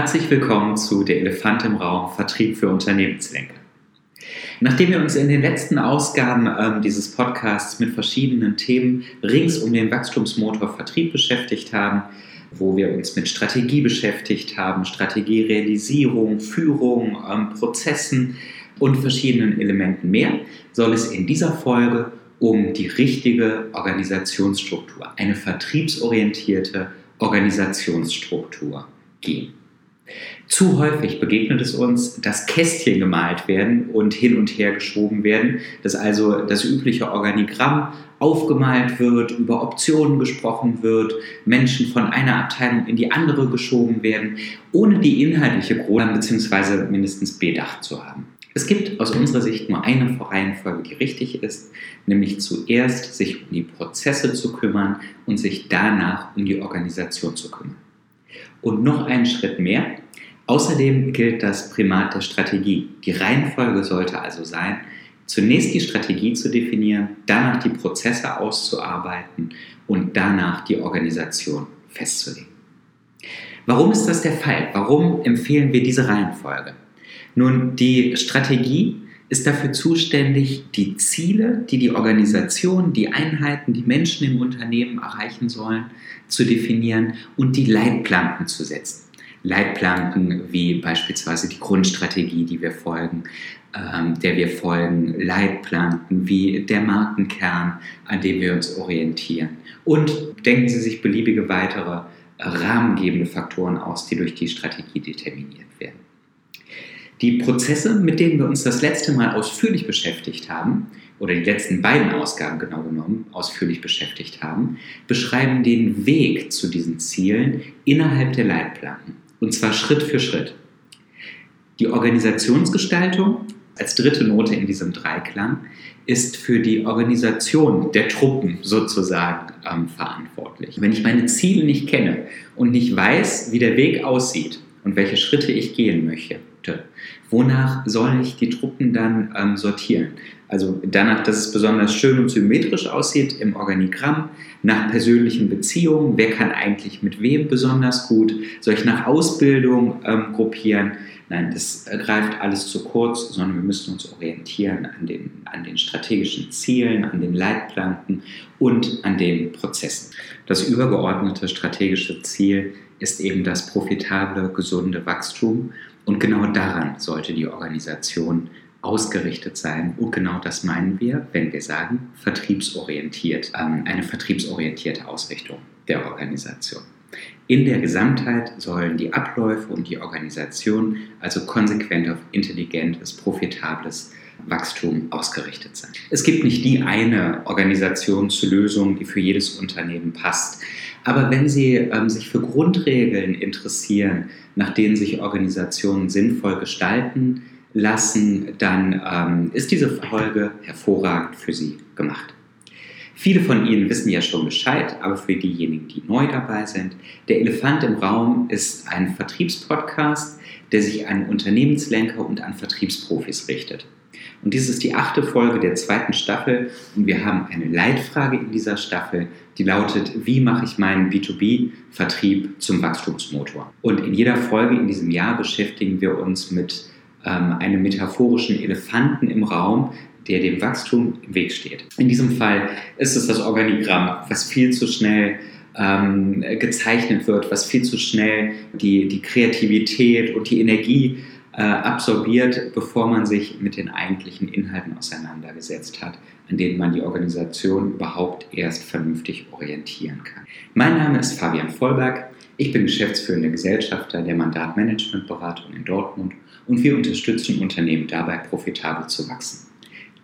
Herzlich willkommen zu Der Elefant im Raum Vertrieb für Unternehmenslenker. Nachdem wir uns in den letzten Ausgaben ähm, dieses Podcasts mit verschiedenen Themen rings um den Wachstumsmotor Vertrieb beschäftigt haben, wo wir uns mit Strategie beschäftigt haben, Strategierealisierung, Führung, ähm, Prozessen und verschiedenen Elementen mehr, soll es in dieser Folge um die richtige Organisationsstruktur, eine vertriebsorientierte Organisationsstruktur gehen. Zu häufig begegnet es uns, dass Kästchen gemalt werden und hin und her geschoben werden, dass also das übliche Organigramm aufgemalt wird, über Optionen gesprochen wird, Menschen von einer Abteilung in die andere geschoben werden, ohne die inhaltliche Grundlage bzw. mindestens bedacht zu haben. Es gibt aus unserer Sicht nur eine Reihenfolge, die richtig ist, nämlich zuerst sich um die Prozesse zu kümmern und sich danach um die Organisation zu kümmern. Und noch einen Schritt mehr. Außerdem gilt das Primat der Strategie. Die Reihenfolge sollte also sein, zunächst die Strategie zu definieren, danach die Prozesse auszuarbeiten und danach die Organisation festzulegen. Warum ist das der Fall? Warum empfehlen wir diese Reihenfolge? Nun, die Strategie ist dafür zuständig, die Ziele, die die Organisation, die Einheiten, die Menschen im Unternehmen erreichen sollen, zu definieren und die Leitplanken zu setzen. Leitplanken wie beispielsweise die Grundstrategie, die wir folgen, ähm, der wir folgen, Leitplanken wie der Markenkern, an dem wir uns orientieren. Und denken Sie sich beliebige weitere äh, rahmengebende Faktoren aus, die durch die Strategie determiniert werden. Die Prozesse, mit denen wir uns das letzte Mal ausführlich beschäftigt haben, oder die letzten beiden Ausgaben genau genommen ausführlich beschäftigt haben, beschreiben den Weg zu diesen Zielen innerhalb der Leitplanken. Und zwar Schritt für Schritt. Die Organisationsgestaltung als dritte Note in diesem Dreiklang ist für die Organisation der Truppen sozusagen ähm, verantwortlich. Wenn ich meine Ziele nicht kenne und nicht weiß, wie der Weg aussieht und welche Schritte ich gehen möchte, wonach soll ich die Truppen dann ähm, sortieren? Also danach, dass es besonders schön und symmetrisch aussieht im Organigramm, nach persönlichen Beziehungen, wer kann eigentlich mit wem besonders gut, soll ich nach Ausbildung ähm, gruppieren? Nein, das greift alles zu kurz, sondern wir müssen uns orientieren an den, an den strategischen Zielen, an den Leitplanken und an den Prozessen. Das übergeordnete strategische Ziel ist eben das profitable, gesunde Wachstum und genau daran sollte die Organisation ausgerichtet sein. Und genau das meinen wir, wenn wir sagen, vertriebsorientiert, ähm, eine vertriebsorientierte Ausrichtung der Organisation. In der Gesamtheit sollen die Abläufe und die Organisation also konsequent auf intelligentes, profitables Wachstum ausgerichtet sein. Es gibt nicht die eine Organisationslösung, die für jedes Unternehmen passt. Aber wenn Sie ähm, sich für Grundregeln interessieren, nach denen sich Organisationen sinnvoll gestalten lassen, dann ähm, ist diese Folge hervorragend für Sie gemacht. Viele von Ihnen wissen ja schon Bescheid, aber für diejenigen, die neu dabei sind, der Elefant im Raum ist ein Vertriebspodcast, der sich an Unternehmenslenker und an Vertriebsprofis richtet. Und dies ist die achte Folge der zweiten Staffel und wir haben eine Leitfrage in dieser Staffel, die lautet, wie mache ich meinen B2B-Vertrieb zum Wachstumsmotor? Und in jeder Folge in diesem Jahr beschäftigen wir uns mit ähm, einem metaphorischen Elefanten im Raum, der dem Wachstum im Weg steht. In diesem Fall ist es das Organigramm, was viel zu schnell ähm, gezeichnet wird, was viel zu schnell die, die Kreativität und die Energie äh, absorbiert, bevor man sich mit den eigentlichen Inhalten auseinandergesetzt hat, an denen man die Organisation überhaupt erst vernünftig orientieren kann. Mein Name ist Fabian Vollberg. Ich bin geschäftsführender Gesellschafter der Mandatmanagementberatung in Dortmund und wir unterstützen Unternehmen dabei, profitabel zu wachsen.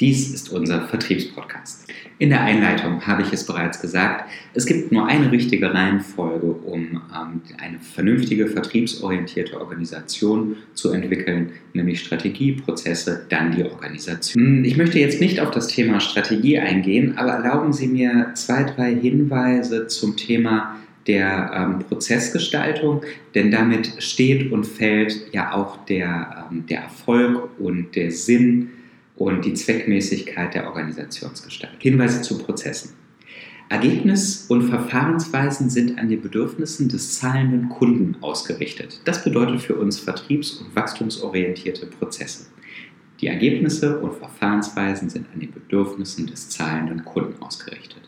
Dies ist unser Vertriebspodcast. In der Einleitung habe ich es bereits gesagt, es gibt nur eine richtige Reihenfolge, um ähm, eine vernünftige, vertriebsorientierte Organisation zu entwickeln, nämlich Strategie, Prozesse, dann die Organisation. Hm, ich möchte jetzt nicht auf das Thema Strategie eingehen, aber erlauben Sie mir zwei, drei Hinweise zum Thema der ähm, Prozessgestaltung, denn damit steht und fällt ja auch der, ähm, der Erfolg und der Sinn und die Zweckmäßigkeit der Organisationsgestaltung. Hinweise zu Prozessen. Ergebnis und Verfahrensweisen sind an den Bedürfnissen des zahlenden Kunden ausgerichtet. Das bedeutet für uns vertriebs- und wachstumsorientierte Prozesse. Die Ergebnisse und Verfahrensweisen sind an den Bedürfnissen des zahlenden Kunden ausgerichtet.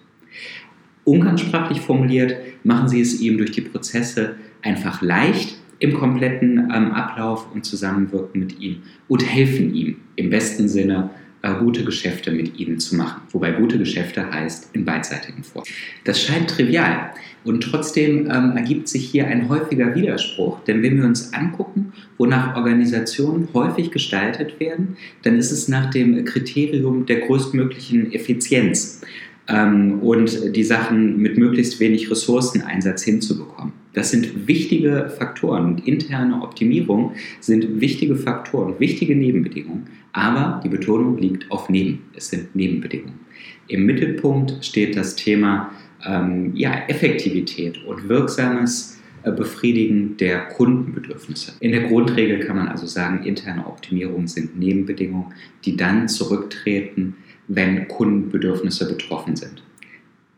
Umgangssprachlich formuliert machen sie es ihm durch die Prozesse einfach leicht im kompletten ähm, Ablauf und Zusammenwirken mit ihm und helfen ihm im besten Sinne äh, gute Geschäfte mit ihnen zu machen. Wobei gute Geschäfte heißt in beidseitigen Form. Das scheint trivial und trotzdem ähm, ergibt sich hier ein häufiger Widerspruch, denn wenn wir uns angucken, wonach Organisationen häufig gestaltet werden, dann ist es nach dem Kriterium der größtmöglichen Effizienz ähm, und die Sachen mit möglichst wenig Ressourceneinsatz hinzubekommen. Das sind wichtige Faktoren und interne Optimierung sind wichtige Faktoren, wichtige Nebenbedingungen, aber die Betonung liegt auf Neben. Es sind Nebenbedingungen. Im Mittelpunkt steht das Thema ähm, ja, Effektivität und wirksames äh, Befriedigen der Kundenbedürfnisse. In der Grundregel kann man also sagen, interne Optimierungen sind Nebenbedingungen, die dann zurücktreten, wenn Kundenbedürfnisse betroffen sind.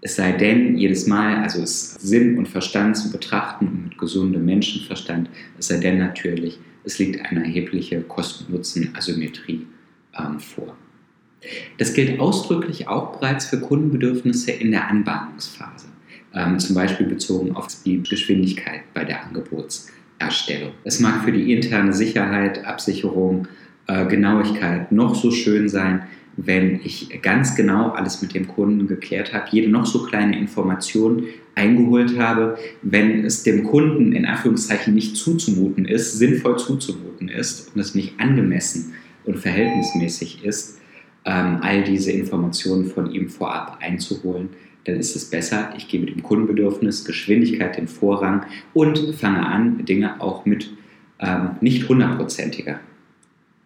Es sei denn, jedes Mal, also es Sinn und Verstand zu betrachten und mit gesundem Menschenverstand, es sei denn natürlich, es liegt eine erhebliche Kosten-Nutzen-Asymmetrie ähm, vor. Das gilt ausdrücklich auch bereits für Kundenbedürfnisse in der Anbahnungsphase, ähm, zum Beispiel bezogen auf die Geschwindigkeit bei der Angebotserstellung. Es mag für die interne Sicherheit, Absicherung, äh, Genauigkeit noch so schön sein, wenn ich ganz genau alles mit dem Kunden geklärt habe, jede noch so kleine Information eingeholt habe, wenn es dem Kunden in Anführungszeichen nicht zuzumuten ist, sinnvoll zuzumuten ist und es nicht angemessen und verhältnismäßig ist, ähm, all diese Informationen von ihm vorab einzuholen, dann ist es besser, ich gebe dem Kundenbedürfnis Geschwindigkeit den Vorrang und fange an, Dinge auch mit ähm, nicht hundertprozentiger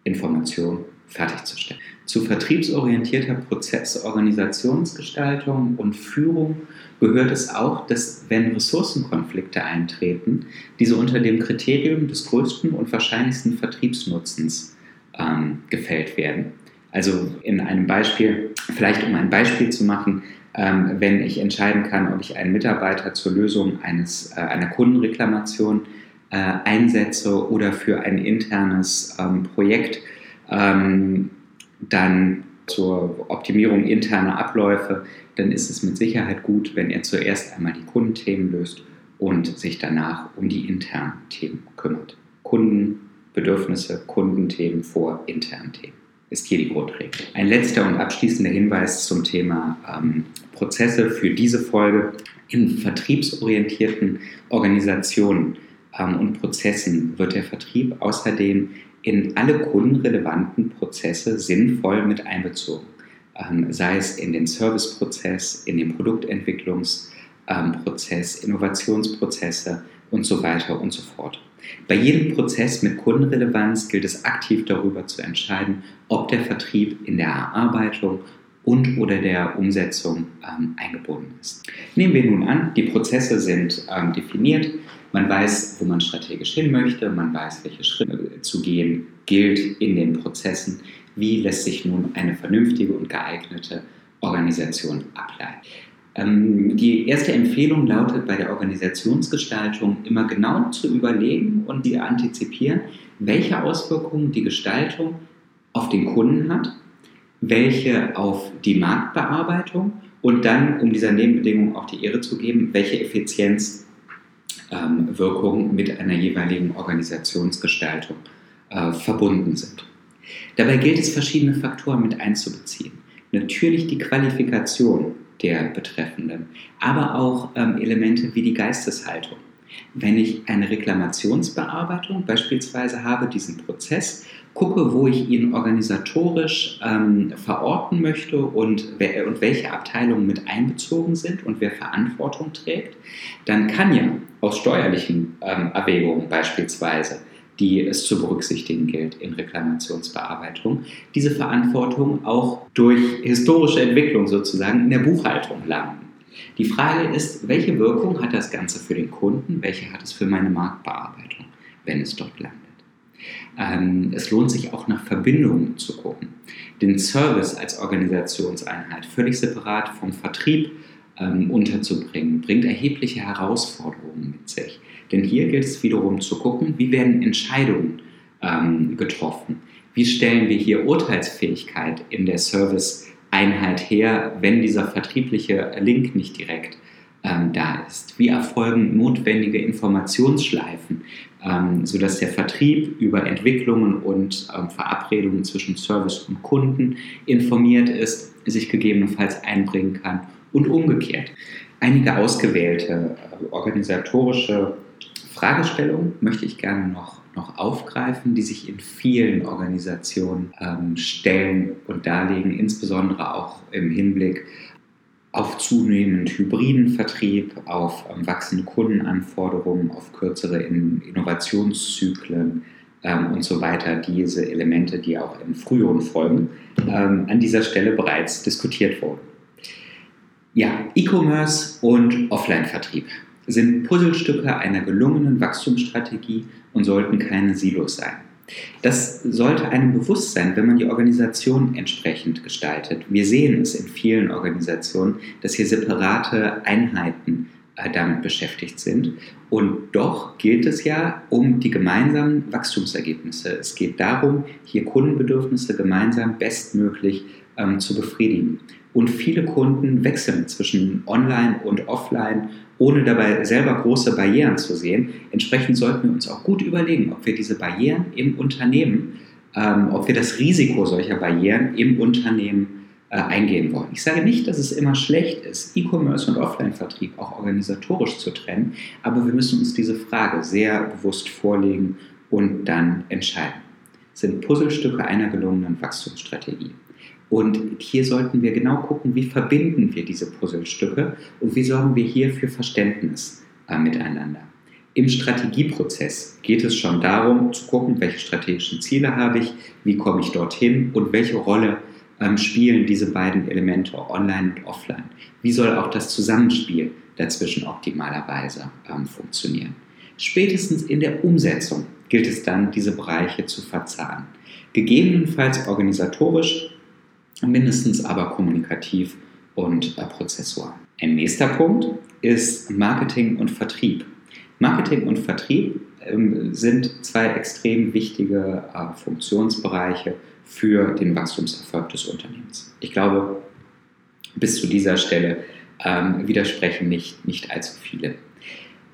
Information fertigzustellen. Zu vertriebsorientierter Prozessorganisationsgestaltung und Führung gehört es auch, dass wenn Ressourcenkonflikte eintreten, diese unter dem Kriterium des größten und wahrscheinlichsten Vertriebsnutzens ähm, gefällt werden. Also in einem Beispiel, vielleicht um ein Beispiel zu machen, ähm, wenn ich entscheiden kann, ob ich einen Mitarbeiter zur Lösung eines, äh, einer Kundenreklamation äh, einsetze oder für ein internes ähm, Projekt ähm, dann zur Optimierung interner Abläufe, dann ist es mit Sicherheit gut, wenn er zuerst einmal die Kundenthemen löst und sich danach um die internen Themen kümmert. Kundenbedürfnisse, Kundenthemen vor internen Themen ist hier die Grundregel. Ein letzter und abschließender Hinweis zum Thema ähm, Prozesse für diese Folge. In vertriebsorientierten Organisationen ähm, und Prozessen wird der Vertrieb außerdem in alle kundenrelevanten Prozesse sinnvoll mit einbezogen. Ähm, sei es in den Serviceprozess, in den Produktentwicklungsprozess, ähm, Innovationsprozesse und so weiter und so fort. Bei jedem Prozess mit Kundenrelevanz gilt es aktiv darüber zu entscheiden, ob der Vertrieb in der Erarbeitung und oder der Umsetzung ähm, eingebunden ist. Nehmen wir nun an, die Prozesse sind ähm, definiert, man weiß, wo man strategisch hin möchte, man weiß, welche Schritte zu gehen gilt in den Prozessen. Wie lässt sich nun eine vernünftige und geeignete Organisation ableiten? Ähm, die erste Empfehlung lautet bei der Organisationsgestaltung immer genau zu überlegen und zu antizipieren, welche Auswirkungen die Gestaltung auf den Kunden hat, welche auf die Marktbearbeitung und dann, um dieser Nebenbedingung auch die Ehre zu geben, welche Effizienz ähm, Wirkung mit einer jeweiligen Organisationsgestaltung äh, verbunden sind. Dabei gilt es, verschiedene Faktoren mit einzubeziehen. Natürlich die Qualifikation der Betreffenden, aber auch ähm, Elemente wie die Geisteshaltung. Wenn ich eine Reklamationsbearbeitung beispielsweise habe, diesen Prozess, gucke, wo ich ihn organisatorisch ähm, verorten möchte und, wer, und welche Abteilungen mit einbezogen sind und wer Verantwortung trägt, dann kann ja aus steuerlichen ähm, Erwägungen beispielsweise, die es zu berücksichtigen gilt in Reklamationsbearbeitung, diese Verantwortung auch durch historische Entwicklung sozusagen in der Buchhaltung landen. Die Frage ist, welche Wirkung hat das Ganze für den Kunden, welche hat es für meine Marktbearbeitung, wenn es dort landet. Ähm, es lohnt sich auch nach Verbindungen zu gucken. Den Service als Organisationseinheit völlig separat vom Vertrieb ähm, unterzubringen, bringt erhebliche Herausforderungen mit sich. Denn hier gilt es wiederum zu gucken, wie werden Entscheidungen ähm, getroffen. Wie stellen wir hier Urteilsfähigkeit in der Service-Einheit her, wenn dieser vertriebliche Link nicht direkt ähm, da ist? Wie erfolgen notwendige Informationsschleifen, ähm, sodass der Vertrieb über Entwicklungen und ähm, Verabredungen zwischen Service und Kunden informiert ist, sich gegebenenfalls einbringen kann und umgekehrt. Einige ausgewählte äh, organisatorische Fragestellungen möchte ich gerne noch, noch aufgreifen, die sich in vielen Organisationen ähm, stellen und darlegen, insbesondere auch im Hinblick auf zunehmend hybriden Vertrieb, auf ähm, wachsende Kundenanforderungen, auf kürzere in Innovationszyklen ähm, und so weiter. Diese Elemente, die auch in früheren Folgen ähm, an dieser Stelle bereits diskutiert wurden. Ja, E-Commerce und Offline-Vertrieb sind Puzzlestücke einer gelungenen Wachstumsstrategie und sollten keine Silos sein. Das sollte einem bewusst sein, wenn man die Organisation entsprechend gestaltet. Wir sehen es in vielen Organisationen, dass hier separate Einheiten äh, damit beschäftigt sind. Und doch gilt es ja um die gemeinsamen Wachstumsergebnisse. Es geht darum, hier Kundenbedürfnisse gemeinsam bestmöglich ähm, zu befriedigen. Und viele Kunden wechseln zwischen Online und Offline ohne dabei selber große Barrieren zu sehen. Entsprechend sollten wir uns auch gut überlegen, ob wir diese Barrieren im Unternehmen, ähm, ob wir das Risiko solcher Barrieren im Unternehmen äh, eingehen wollen. Ich sage nicht, dass es immer schlecht ist, E-Commerce und Offline-Vertrieb auch organisatorisch zu trennen, aber wir müssen uns diese Frage sehr bewusst vorlegen und dann entscheiden. Sind Puzzlestücke einer gelungenen Wachstumsstrategie. Und hier sollten wir genau gucken, wie verbinden wir diese Puzzlestücke und wie sorgen wir hier für Verständnis äh, miteinander. Im Strategieprozess geht es schon darum, zu gucken, welche strategischen Ziele habe ich, wie komme ich dorthin und welche Rolle ähm, spielen diese beiden Elemente online und offline. Wie soll auch das Zusammenspiel dazwischen optimalerweise ähm, funktionieren. Spätestens in der Umsetzung gilt es dann, diese Bereiche zu verzahnen. Gegebenenfalls organisatorisch mindestens aber kommunikativ und äh, prozessual. Ein nächster Punkt ist Marketing und Vertrieb. Marketing und Vertrieb ähm, sind zwei extrem wichtige äh, Funktionsbereiche für den Wachstumserfolg des Unternehmens. Ich glaube, bis zu dieser Stelle ähm, widersprechen nicht, nicht allzu viele.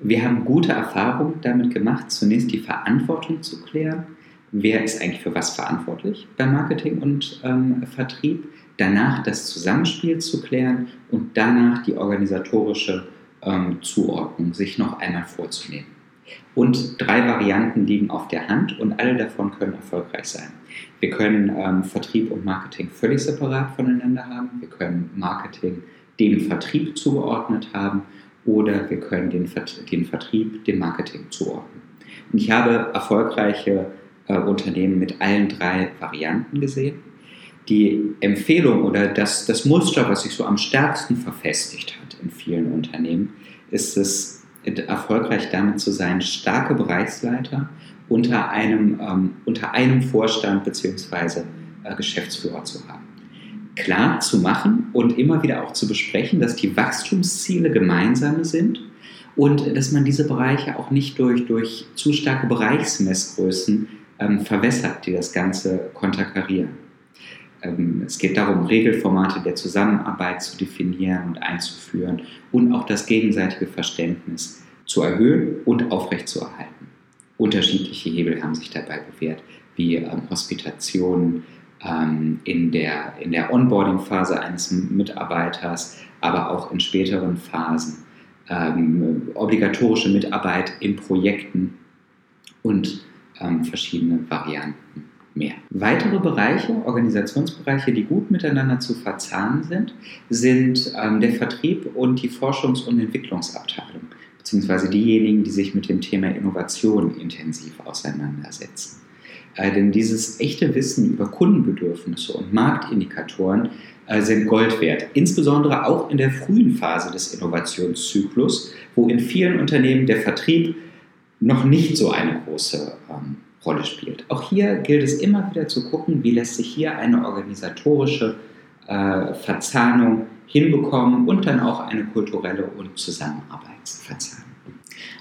Wir haben gute Erfahrungen damit gemacht, zunächst die Verantwortung zu klären, wer ist eigentlich für was verantwortlich bei Marketing und ähm, Vertrieb, danach das Zusammenspiel zu klären und danach die organisatorische ähm, Zuordnung sich noch einmal vorzunehmen. Und drei Varianten liegen auf der Hand und alle davon können erfolgreich sein. Wir können ähm, Vertrieb und Marketing völlig separat voneinander haben. Wir können Marketing dem Vertrieb zugeordnet haben oder wir können den, den Vertrieb dem Marketing zuordnen. Und ich habe erfolgreiche äh, Unternehmen mit allen drei Varianten gesehen. Die Empfehlung oder das, das Muster, was sich so am stärksten verfestigt hat in vielen Unternehmen, ist es, erfolgreich damit zu sein, starke Bereichsleiter unter einem, ähm, unter einem Vorstand bzw. Äh, Geschäftsführer zu haben. Klar zu machen und immer wieder auch zu besprechen, dass die Wachstumsziele gemeinsame sind und dass man diese Bereiche auch nicht durch, durch zu starke Bereichsmessgrößen ähm, verwässert, die das Ganze konterkarieren. Ähm, es geht darum, Regelformate der Zusammenarbeit zu definieren und einzuführen und auch das gegenseitige Verständnis zu erhöhen und aufrechtzuerhalten. Unterschiedliche Hebel haben sich dabei bewährt, wie ähm, Hospitationen ähm, in der, in der Onboarding-Phase eines Mitarbeiters, aber auch in späteren Phasen, ähm, obligatorische Mitarbeit in Projekten und ähm, verschiedene Varianten mehr. Weitere Bereiche, Organisationsbereiche, die gut miteinander zu verzahnen sind, sind ähm, der Vertrieb und die Forschungs- und Entwicklungsabteilung, beziehungsweise diejenigen, die sich mit dem Thema Innovation intensiv auseinandersetzen. Äh, denn dieses echte Wissen über Kundenbedürfnisse und Marktindikatoren äh, sind Gold wert, insbesondere auch in der frühen Phase des Innovationszyklus, wo in vielen Unternehmen der Vertrieb noch nicht so eine große ähm, Rolle spielt. Auch hier gilt es immer wieder zu gucken, wie lässt sich hier eine organisatorische äh, Verzahnung hinbekommen und dann auch eine kulturelle und Zusammenarbeitsverzahnung.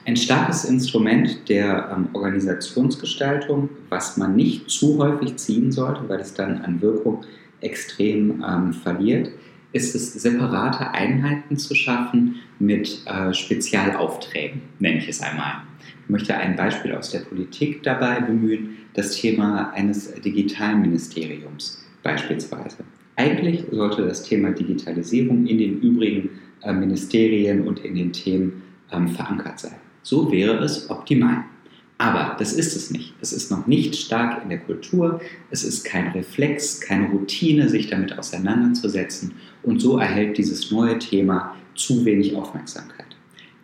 Ein starkes Instrument der ähm, Organisationsgestaltung, was man nicht zu häufig ziehen sollte, weil es dann an Wirkung extrem ähm, verliert, ist es, separate Einheiten zu schaffen mit äh, Spezialaufträgen, nenne ich es einmal. Ich möchte ein Beispiel aus der Politik dabei bemühen, das Thema eines Digitalministeriums beispielsweise. Eigentlich sollte das Thema Digitalisierung in den übrigen äh, Ministerien und in den Themen ähm, verankert sein. So wäre es optimal. Aber das ist es nicht. Es ist noch nicht stark in der Kultur, es ist kein Reflex, keine Routine, sich damit auseinanderzusetzen und so erhält dieses neue Thema zu wenig Aufmerksamkeit.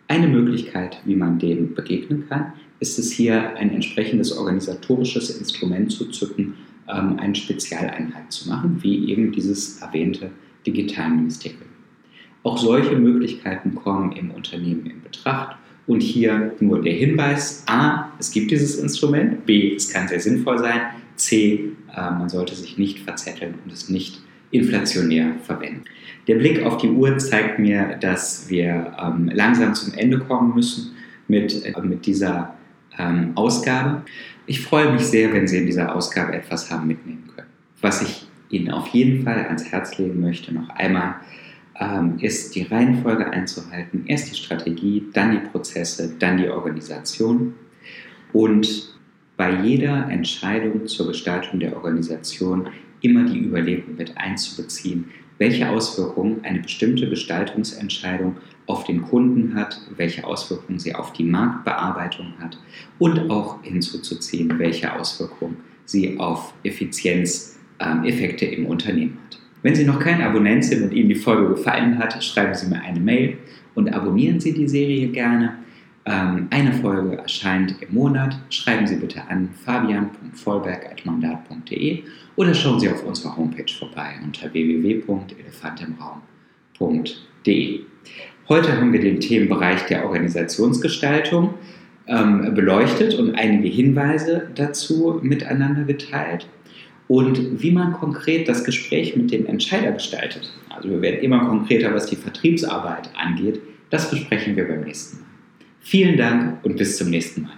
Eine Möglichkeit, wie man dem begegnen kann, ist es hier ein entsprechendes organisatorisches Instrument zu zücken, ähm, eine Spezialeinheit zu machen, wie eben dieses erwähnte Digitalministerium. Auch solche Möglichkeiten kommen im Unternehmen in Betracht und hier nur der Hinweis, a, es gibt dieses Instrument, b, es kann sehr sinnvoll sein, c, äh, man sollte sich nicht verzetteln und es nicht inflationär verwenden. Der Blick auf die Uhr zeigt mir, dass wir ähm, langsam zum Ende kommen müssen mit, äh, mit dieser ähm, Ausgabe. Ich freue mich sehr, wenn Sie in dieser Ausgabe etwas haben mitnehmen können. Was ich Ihnen auf jeden Fall ans Herz legen möchte, noch einmal, ähm, ist die Reihenfolge einzuhalten. Erst die Strategie, dann die Prozesse, dann die Organisation. Und bei jeder Entscheidung zur Gestaltung der Organisation immer die Überlegung mit einzubeziehen, welche Auswirkungen eine bestimmte Gestaltungsentscheidung auf den Kunden hat, welche Auswirkungen sie auf die Marktbearbeitung hat und auch hinzuzuziehen, welche Auswirkungen sie auf Effizienzeffekte ähm, im Unternehmen hat. Wenn Sie noch kein Abonnent sind und Ihnen die Folge gefallen hat, schreiben Sie mir eine Mail und abonnieren Sie die Serie gerne. Ähm, eine Folge erscheint im Monat. Schreiben Sie bitte an fabian.vollberg.mandat.de oder schauen Sie auf unserer Homepage vorbei unter www.elefantimraum.de. Heute haben wir den Themenbereich der Organisationsgestaltung ähm, beleuchtet und einige Hinweise dazu miteinander geteilt und wie man konkret das Gespräch mit dem Entscheider gestaltet. Also wir werden immer konkreter, was die Vertriebsarbeit angeht. Das besprechen wir beim nächsten Mal. Vielen Dank und bis zum nächsten Mal.